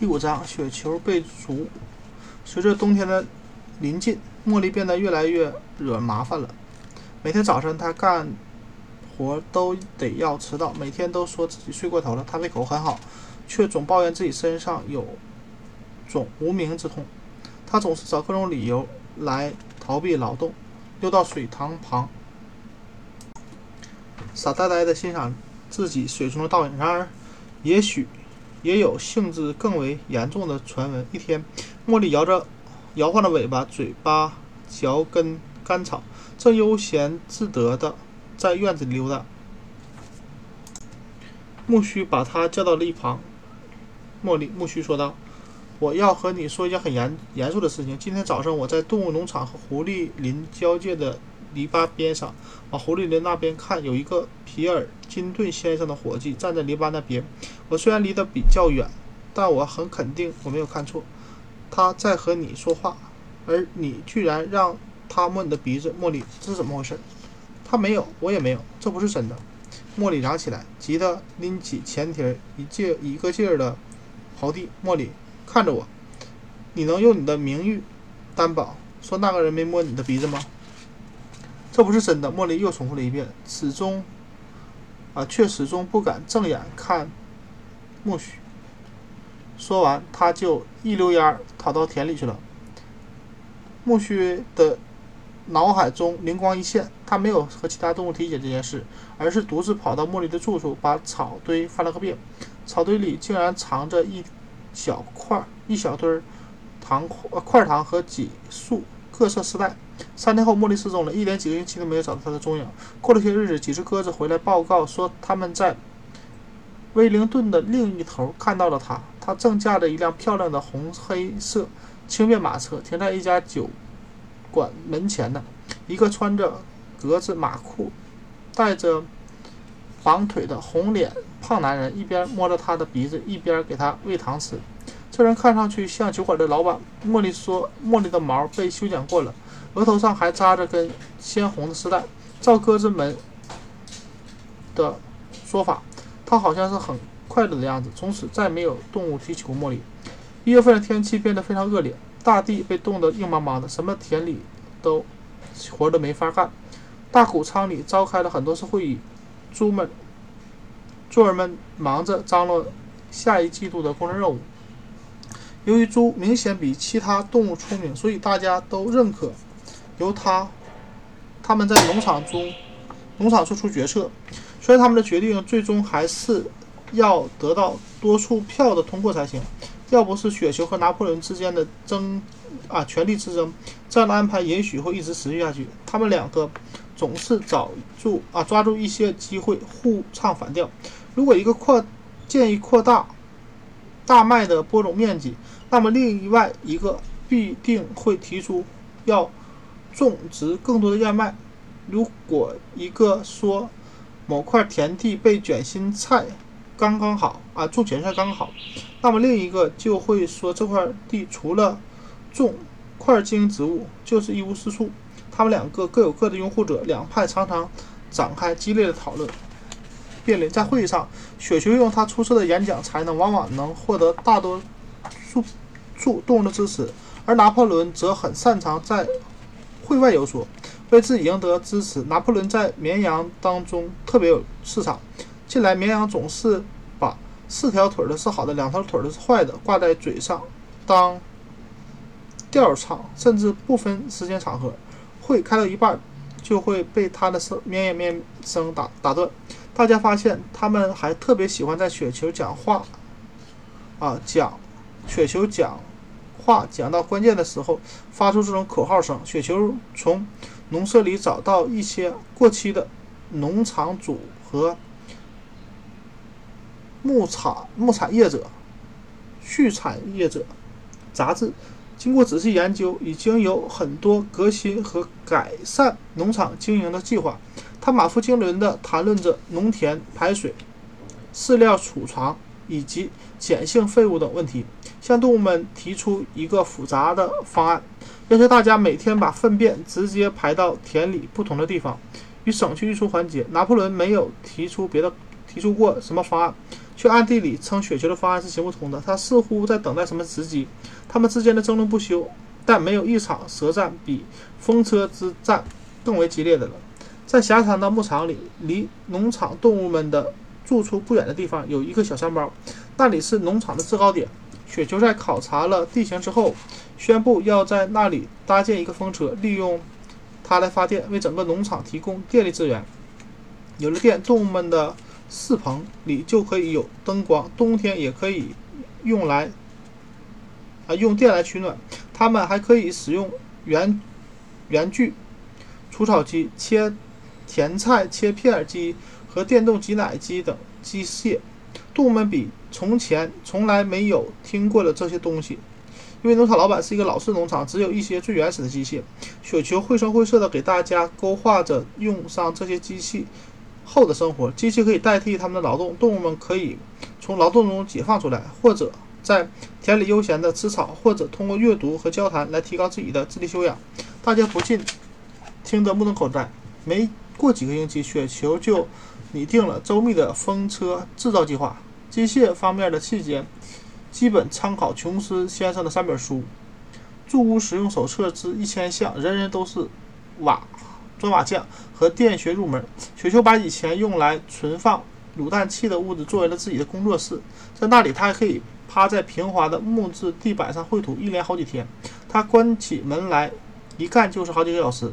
第五章，雪球被逐。随着冬天的临近，茉莉变得越来越惹麻烦了。每天早晨，她干活都得要迟到，每天都说自己睡过头了。她胃口很好，却总抱怨自己身上有种无名之痛。她总是找各种理由来逃避劳动，又到水塘旁，傻呆呆地欣赏自己水中的倒影。然而，也许。也有性质更为严重的传闻。一天，茉莉摇着摇晃着尾巴，嘴巴嚼根干草，正悠闲自得地在院子里溜达。木须把她叫到了一旁。茉莉，木须说道：“我要和你说一件很严严肃的事情。今天早上，我在动物农场和狐狸林交界的。”篱笆边上，往狐狸林那边看，有一个皮尔金顿先生的伙计站在篱笆那边。我虽然离得比较远，但我很肯定我没有看错，他在和你说话，而你居然让他摸你的鼻子。茉莉，这是怎么回事？他没有，我也没有，这不是真的。茉莉嚷起来，急得拎起前蹄儿，一劲一个劲儿的刨地。茉莉，看着我，你能用你的名誉担保说那个人没摸你的鼻子吗？这不是真的，茉莉又重复了一遍，始终，啊，却始终不敢正眼看木须。说完，他就一溜烟儿逃到田里去了。木须的脑海中灵光一现，他没有和其他动物提起这件事，而是独自跑到茉莉的住处，把草堆翻了个遍。草堆里竟然藏着一小块、一小堆糖块糖和几束各色丝带。三天后，莫莉失踪了，一连几个星期都没有找到她的踪影。过了些日子，几只鸽子回来报告说，他们在威灵顿的另一头看到了她。她正驾着一辆漂亮的红黑色轻便马车，停在一家酒馆门前呢。一个穿着格子马裤、带着绑腿的红脸胖男人，一边摸着她的鼻子，一边给她喂糖吃。这人看上去像酒馆的老板。茉莉说：“茉莉的毛被修剪过了。”额头上还扎着根鲜红的丝带。照鸽子们的说法，他好像是很快乐的样子。从此再没有动物提起过茉莉。一月份的天气变得非常恶劣，大地被冻得硬邦邦的，什么田里都活都没法干。大谷仓里召开了很多次会议，猪们、猪儿们忙着张罗下一季度的工作任务。由于猪明显比其他动物聪明，所以大家都认可。由他，他们在农场中，农场做出决策。虽然他们的决定最终还是要得到多数票的通过才行。要不是雪球和拿破仑之间的争啊权力之争，这样的安排也许会一直持续下去。他们两个总是找住啊抓住一些机会互唱反调。如果一个扩建议扩大大麦的播种面积，那么另外一个必定会提出要。种植更多的燕麦。如果一个说某块田地被卷心菜刚刚好啊，种卷心菜刚刚好，那么另一个就会说这块地除了种块茎植物就是一无是处。他们两个各有各的拥护者，两派常常展开激烈的讨论、辩论。在会议上，雪球用他出色的演讲才能，往往能获得大多数数动物的支持，而拿破仑则很擅长在。会外游说，为自己赢得支持。拿破仑在绵羊当中特别有市场。近来，绵羊总是把四条腿的是好的，两条腿的是坏的挂在嘴上当调唱，甚至不分时间场合。会开到一半，就会被他的声绵羊绵声打打断。大家发现，他们还特别喜欢在雪球讲话啊讲雪球讲。话讲到关键的时候，发出这种口号声。雪球从农舍里找到一些过期的农场主和牧产牧产业者、畜产业者杂志。经过仔细研究，已经有很多革新和改善农场经营的计划。他马不经纶地谈论着农田排水、饲料储藏以及碱性废物等问题。向动物们提出一个复杂的方案，要求大家每天把粪便直接排到田里不同的地方，以省去运输环节。拿破仑没有提出别的，提出过什么方案，却暗地里称雪球的方案是行不通的。他似乎在等待什么时机。他们之间的争论不休，但没有一场舌战比风车之战更为激烈的了。在狭长的牧场里，离农场动物们的住处不远的地方，有一个小山包，那里是农场的制高点。雪球在考察了地形之后，宣布要在那里搭建一个风车，利用它来发电，为整个农场提供电力资源。有了电，动物们的饲棚里就可以有灯光，冬天也可以用来啊用电来取暖。它们还可以使用圆圆锯、除草机切。甜菜切片机和电动挤奶机等机械，动物们比从前从来没有听过的这些东西。因为农场老板是一个老式农场，只有一些最原始的机械。雪球绘声绘色地给大家勾画着用上这些机器后的生活。机器可以代替他们的劳动，动物们可以从劳动中解放出来，或者在田里悠闲地吃草，或者通过阅读和交谈来提高自己的智力修养。大家不禁听得目瞪口呆。没。过几个星期，雪球就拟定了周密的风车制造计划。机械方面的细节基本参考琼斯先生的三本书，《住屋使用手册之一千项》，人人都是瓦砖瓦匠和电学入门。雪球把以前用来存放卤蛋器的屋子作为了自己的工作室，在那里他还可以趴在平滑的木质地板上绘图，一连好几天。他关起门来一干就是好几个小时。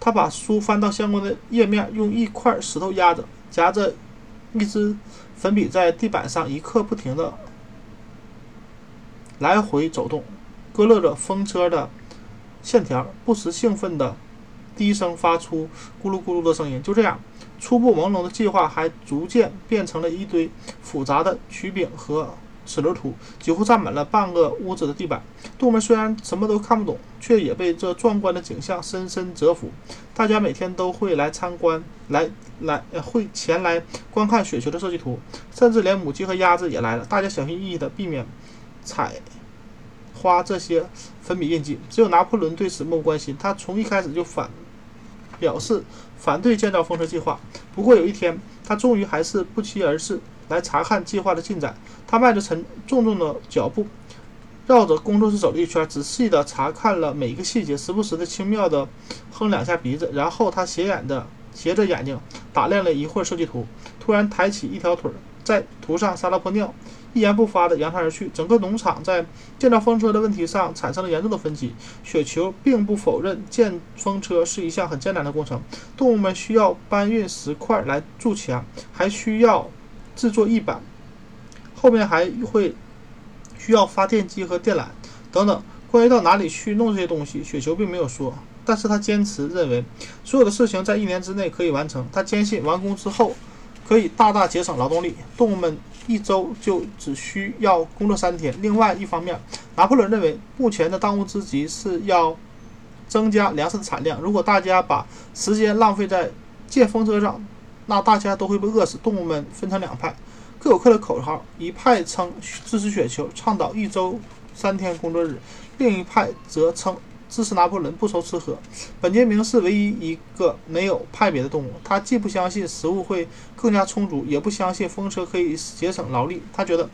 他把书翻到相关的页面，用一块石头压着，夹着一支粉笔，在地板上一刻不停地来回走动，勾勒着风车的线条，不时兴奋地低声发出咕噜咕噜的声音。就这样，初步朦胧的计划还逐渐变成了一堆复杂的曲柄和。齿轮图几乎占满了半个屋子的地板。杜门虽然什么都看不懂，却也被这壮观的景象深深折服。大家每天都会来参观，来来会前来观看雪球的设计图，甚至连母鸡和鸭子也来了。大家小心翼翼地避免踩花这些粉笔印记。只有拿破仑对此漠不关心，他从一开始就反表示反对建造风车计划。不过有一天，他终于还是不期而至。来查看计划的进展。他迈着沉重重的脚步，绕着工作室走了一圈，仔细地查看了每一个细节，时不时地轻妙地哼两下鼻子。然后他斜眼的斜着眼睛打量了一会儿设计图，突然抬起一条腿，在图上撒了泡尿，一言不发地扬长而去。整个农场在建造风车的问题上产生了严重的分歧。雪球并不否认建风车是一项很艰难的工程，动物们需要搬运石块来筑墙，还需要。制作一板，后面还会需要发电机和电缆等等。关于到哪里去弄这些东西，雪球并没有说，但是他坚持认为所有的事情在一年之内可以完成。他坚信完工之后可以大大节省劳动力，动物们一周就只需要工作三天。另外一方面，拿破仑认为目前的当务之急是要增加粮食的产量。如果大家把时间浪费在建风车上，那大家都会被饿死。动物们分成两派，各有各的口号。一派称支持雪球，倡导一周三天工作日；另一派则称支持拿破仑，不愁吃喝。本杰明是唯一一个没有派别的动物。他既不相信食物会更加充足，也不相信风车可以节省劳力。他觉得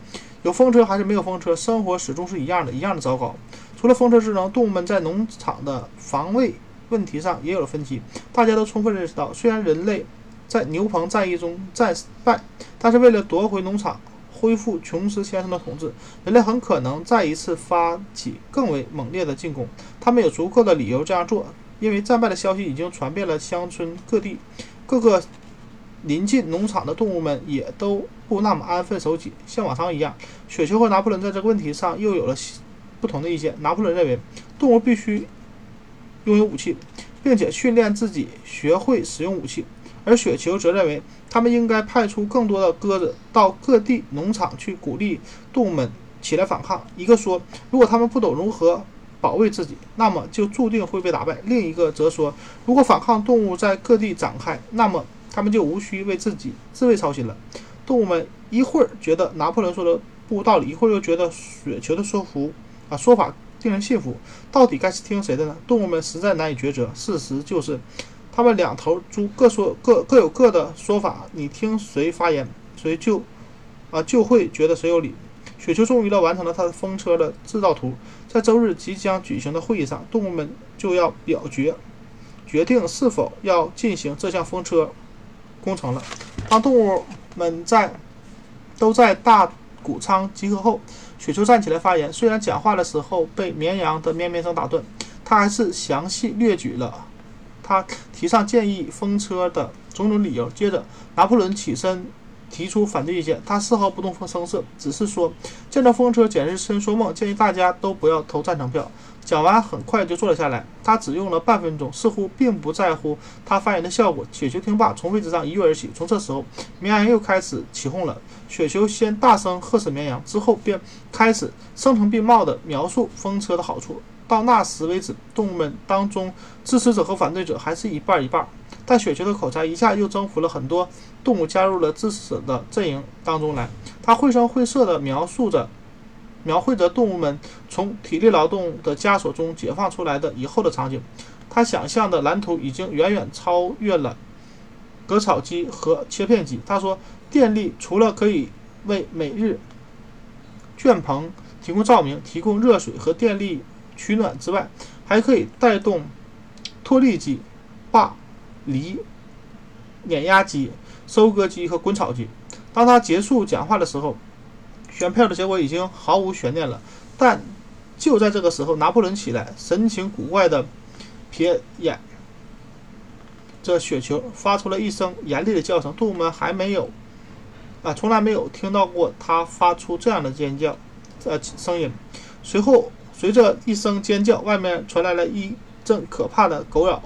有风车还是没有风车，生活始终是一样的，一样的糟糕。除了风车之争，动物们在农场的防卫问题上也有了分歧。大家都充分认识到，虽然人类。在牛棚战役中战败，但是为了夺回农场，恢复琼斯先生的统治，人类很可能再一次发起更为猛烈的进攻。他们有足够的理由这样做，因为战败的消息已经传遍了乡村各地，各个临近农场的动物们也都不那么安分守己，像往常一样。雪球和拿破仑在这个问题上又有了不同的意见。拿破仑认为，动物必须拥有武器，并且训练自己学会使用武器。而雪球则认为，他们应该派出更多的鸽子到各地农场去鼓励动物们起来反抗。一个说，如果他们不懂如何保卫自己，那么就注定会被打败。另一个则说，如果反抗动物在各地展开，那么他们就无需为自己自卫操心了。动物们一会儿觉得拿破仑说的不无道理，一会儿又觉得雪球的说服啊说法令人信服。到底该是听谁的呢？动物们实在难以抉择。事实就是。他们两头猪各说各各有各的说法，你听谁发言，谁就，啊，就会觉得谁有理。雪球终于的完成了他的风车的制造图，在周日即将举行的会议上，动物们就要表决，决定是否要进行这项风车工程了。当动物们在都在大谷仓集合后，雪球站起来发言。虽然讲话的时候被绵羊的咩咩声打断，他还是详细列举了他提上建议风车的种种理由。接着，拿破仑起身提出反对意见。他丝毫不动声色，只是说见到风车简直是痴人说梦，建议大家都不要投赞成票。讲完，很快就坐了下来。他只用了半分钟，似乎并不在乎他发言的效果。雪球听罢，从位置上一跃而起。从这时候，绵羊又开始起哄了。雪球先大声呵斥绵羊，之后便开始声情并茂地描述风车的好处。到那时为止，动物们当中支持者和反对者还是一半一半。但雪球的口才一下又征服了很多动物，加入了支持者的阵营当中来。他绘声绘色地描述着。描绘着动物们从体力劳动的枷锁中解放出来的以后的场景，他想象的蓝图已经远远超越了割草机和切片机。他说，电力除了可以为每日圈棚提供照明、提供热水和电力取暖之外，还可以带动脱粒机、坝犁、碾压机、收割机和滚草机。当他结束讲话的时候。选票的结果已经毫无悬念了，但就在这个时候，拿破仑起来，神情古怪的瞥眼这雪球，发出了一声严厉的叫声。动物们还没有啊，从来没有听到过他发出这样的尖叫呃声音。随后，随着一声尖叫，外面传来了一阵可怕的狗咬。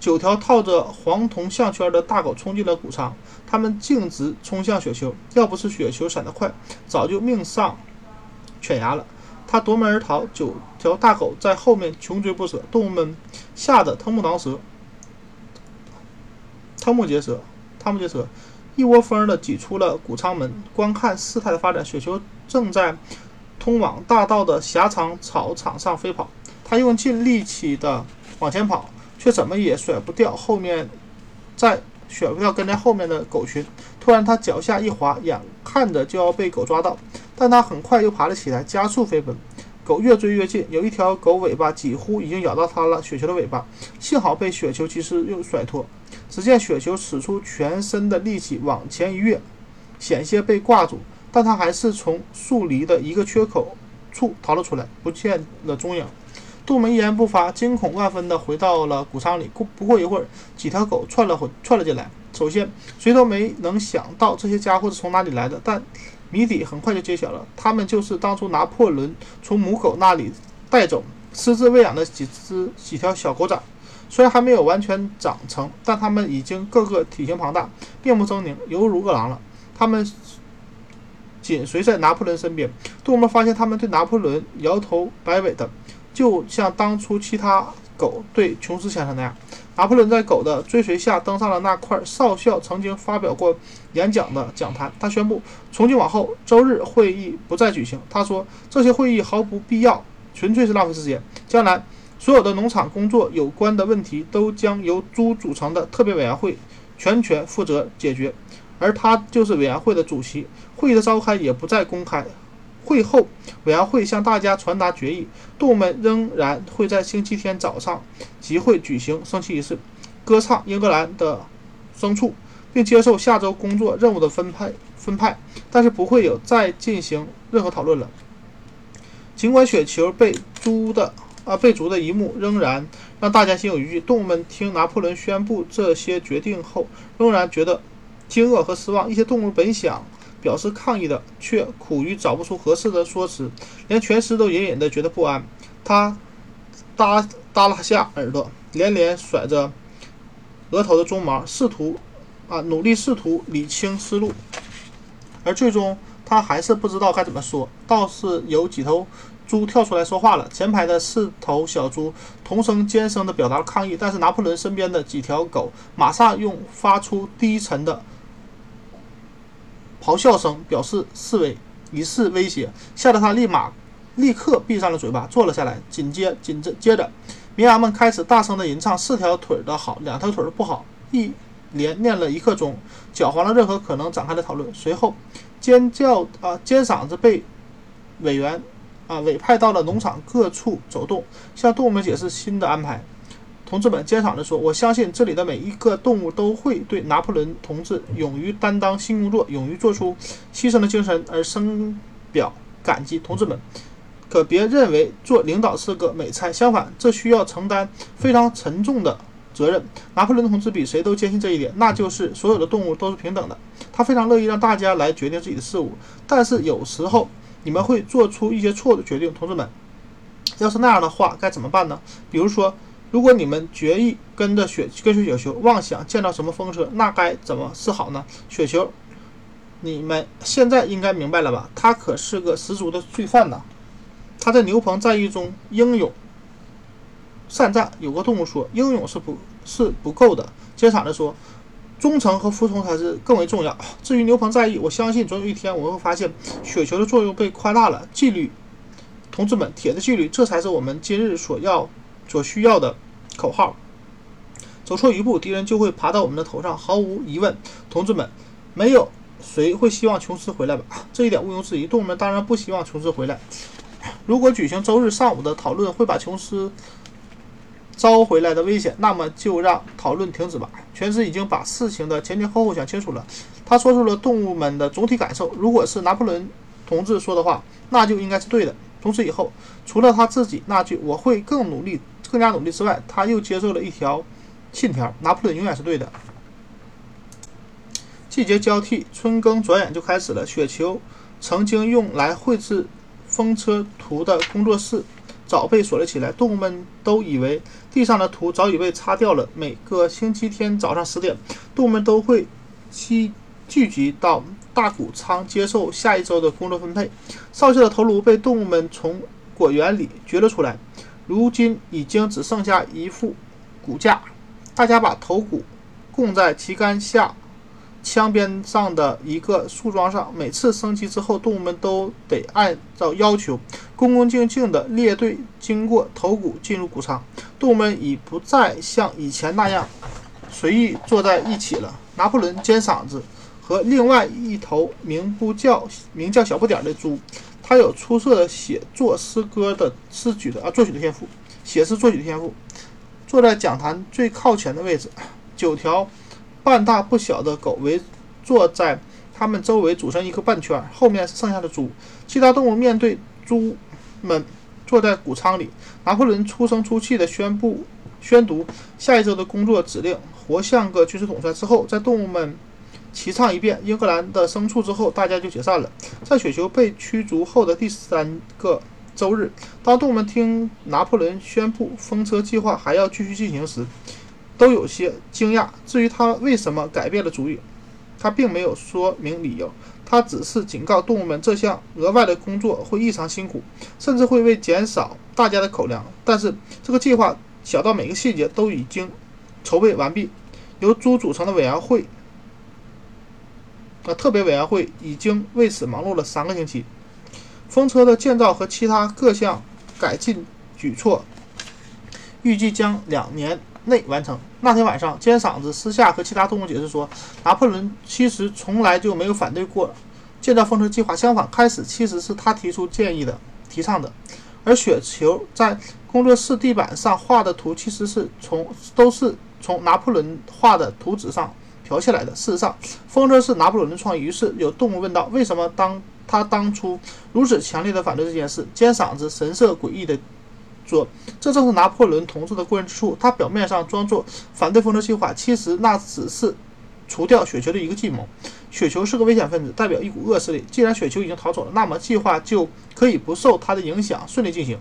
九条套着黄铜项圈的大狗冲进了谷仓。他们径直冲向雪球，要不是雪球闪得快，早就命丧犬牙了。他夺门而逃，九条大狗在后面穷追不舍，动物们吓得瞠目挠舌，瞠目结舌，瞠目结舌，一窝蜂地挤出了谷仓门，观看事态的发展。雪球正在通往大道的狭长草场上飞跑，他用尽力气地往前跑，却怎么也甩不掉后面在。甩不掉跟在后面的狗群。突然，他脚下一滑，眼看着就要被狗抓到，但他很快又爬了起来，加速飞奔。狗越追越近，有一条狗尾巴几乎已经咬到他了。雪球的尾巴幸好被雪球及时又甩脱。只见雪球使出全身的力气往前一跃，险些被挂住，但他还是从树篱的一个缺口处逃了出来，不见了踪影。杜门一言不发，惊恐万分地回到了谷仓里。过不过一会儿，几条狗窜了回窜了进来。首先，谁都没能想到这些家伙是从哪里来的，但谜底很快就揭晓了。他们就是当初拿破仑从母狗那里带走、私自喂养的几只几条小狗崽。虽然还没有完全长成，但它们已经个个体型庞大、面目狰狞，犹如饿狼了。他们紧随在拿破仑身边。杜门发现他们对拿破仑摇头摆尾的。就像当初其他狗对琼斯先生那样，拿破仑在狗的追随下登上了那块少校曾经发表过演讲的讲坛。他宣布，从今往后周日会议不再举行。他说，这些会议毫不必要，纯粹是浪费时间。将来所有的农场工作有关的问题都将由猪组成的特别委员会全权负责解决，而他就是委员会的主席。会议的召开也不再公开。会后，委员会向大家传达决议：动物们仍然会在星期天早上集会举行升旗仪式，歌唱英格兰的牲畜，并接受下周工作任务的分派分派，但是不会有再进行任何讨论了。尽管雪球被逐的啊被逐的一幕仍然让大家心有余悸，动物们听拿破仑宣布这些决定后，仍然觉得惊愕和失望。一些动物本想。表示抗议的，却苦于找不出合适的说辞，连全尸都隐隐的觉得不安。他耷耷拉下耳朵，连连甩着额头的鬃毛，试图啊努力试图理清思路，而最终他还是不知道该怎么说。倒是有几头猪跳出来说话了，前排的四头小猪同声尖声地表达了抗议，但是拿破仑身边的几条狗马上用发出低沉的。咆哮声表示示威，以示威胁，吓得他立马立刻闭上了嘴巴，坐了下来。紧接紧着接着，绵羊们开始大声的吟唱：“四条腿的好，两条腿的不好。”一连念了一刻钟，搅黄了任何可能展开的讨论。随后，尖叫啊尖嗓子被委员啊委派到了农场各处走动，向动物们解释新的安排。同志们，尖嗓子说：“我相信这里的每一个动物都会对拿破仑同志勇于担当新工作、勇于做出牺牲的精神而深表感激。同志们，可别认为做领导是个美差，相反，这需要承担非常沉重的。”责任，拿破仑同志比谁都坚信这一点，那就是所有的动物都是平等的。他非常乐意让大家来决定自己的事物，但是有时候你们会做出一些错误的决定。同志们，要是那样的话，该怎么办呢？比如说，如果你们决意跟着雪跟随雪球，妄想见到什么风车，那该怎么是好呢？雪球，你们现在应该明白了吧？他可是个十足的罪犯呐！他在牛棚战役中英勇。善战，有个动物说：“英勇是不，是不够的。”尖嗓子说：“忠诚和服从才是更为重要。”至于牛棚战役，我相信总有一天我们会发现雪球的作用被夸大了。纪律，同志们，铁的纪律，这才是我们今日所要、所需要的口号。走错一步，敌人就会爬到我们的头上。毫无疑问，同志们，没有谁会希望琼斯回来吧？这一点毋庸置疑。动物们当然不希望琼斯回来。如果举行周日上午的讨论，会把琼斯。招回来的危险，那么就让讨论停止吧。全职已经把事情的前前后后讲清楚了。他说出了动物们的总体感受。如果是拿破仑同志说的话，那就应该是对的。从此以后，除了他自己那句“我会更努力、更加努力”之外，他又接受了一条信条：拿破仑永远是对的。季节交替，春耕转眼就开始了。雪球曾经用来绘制风车图的工作室。早被锁了起来，动物们都以为地上的图早已被擦掉了。每个星期天早上十点，动物们都会聚聚集到大谷仓接受下一周的工作分配。少校的头颅被动物们从果园里掘了出来，如今已经只剩下一副骨架。大家把头骨供在旗杆下。枪边上的一个树桩上，每次升旗之后，动物们都得按照要求，恭恭敬敬地列队经过头骨进入谷仓。动物们已不再像以前那样随意坐在一起了。拿破仑尖嗓子和另外一头名不叫名叫小不点的猪，他有出色的写作诗歌的诗句的啊作曲的天赋，写诗作曲的天赋，坐在讲坛最靠前的位置。九条。半大不小的狗围坐在它们周围，组成一个半圈。后面是剩下的猪。其他动物面对猪们坐在谷仓里。拿破仑出声出气地宣布、宣读下一周的工作指令，活像个军事统帅。之后，在动物们齐唱一遍英格兰的牲畜之后，大家就解散了。在雪球被驱逐后的第三个周日，当动物们听拿破仑宣布风车计划还要继续进行时，都有些惊讶。至于他为什么改变了主意，他并没有说明理由。他只是警告动物们，这项额外的工作会异常辛苦，甚至会为减少大家的口粮。但是这个计划小到每个细节都已经筹备完毕。由猪组成的委员会，呃，特别委员会已经为此忙碌了三个星期。风车的建造和其他各项改进举措，预计将两年。内完成。那天晚上，尖嗓子私下和其他动物解释说，拿破仑其实从来就没有反对过建造风车计划。相反，开始其实是他提出建议的、提倡的。而雪球在工作室地板上画的图，其实是从都是从拿破仑画的图纸上调下来的。事实上，风车是拿破仑的创意。于是有动物问道：为什么当他当初如此强烈的反对这件事？尖嗓子神色诡异的。说，这正是拿破仑同志的过人之处。他表面上装作反对风车计划，其实那只是除掉雪球的一个计谋。雪球是个危险分子，代表一股恶势力。既然雪球已经逃走了，那么计划就可以不受他的影响，顺利进行。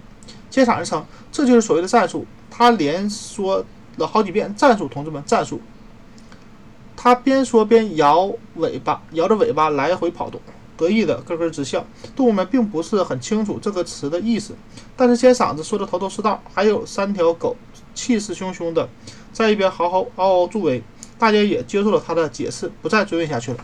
接场人称，这就是所谓的战术。他连说了好几遍：“战术，同志们，战术。”他边说边摇尾巴，摇着尾巴来回跑动。得意的咯咯直笑，动物们并不是很清楚这个词的意思，但是尖嗓子说的头头是道。还有三条狗气势汹汹的在一边嚎嚎嗷嗷助威，大家也接受了他的解释，不再追问下去了。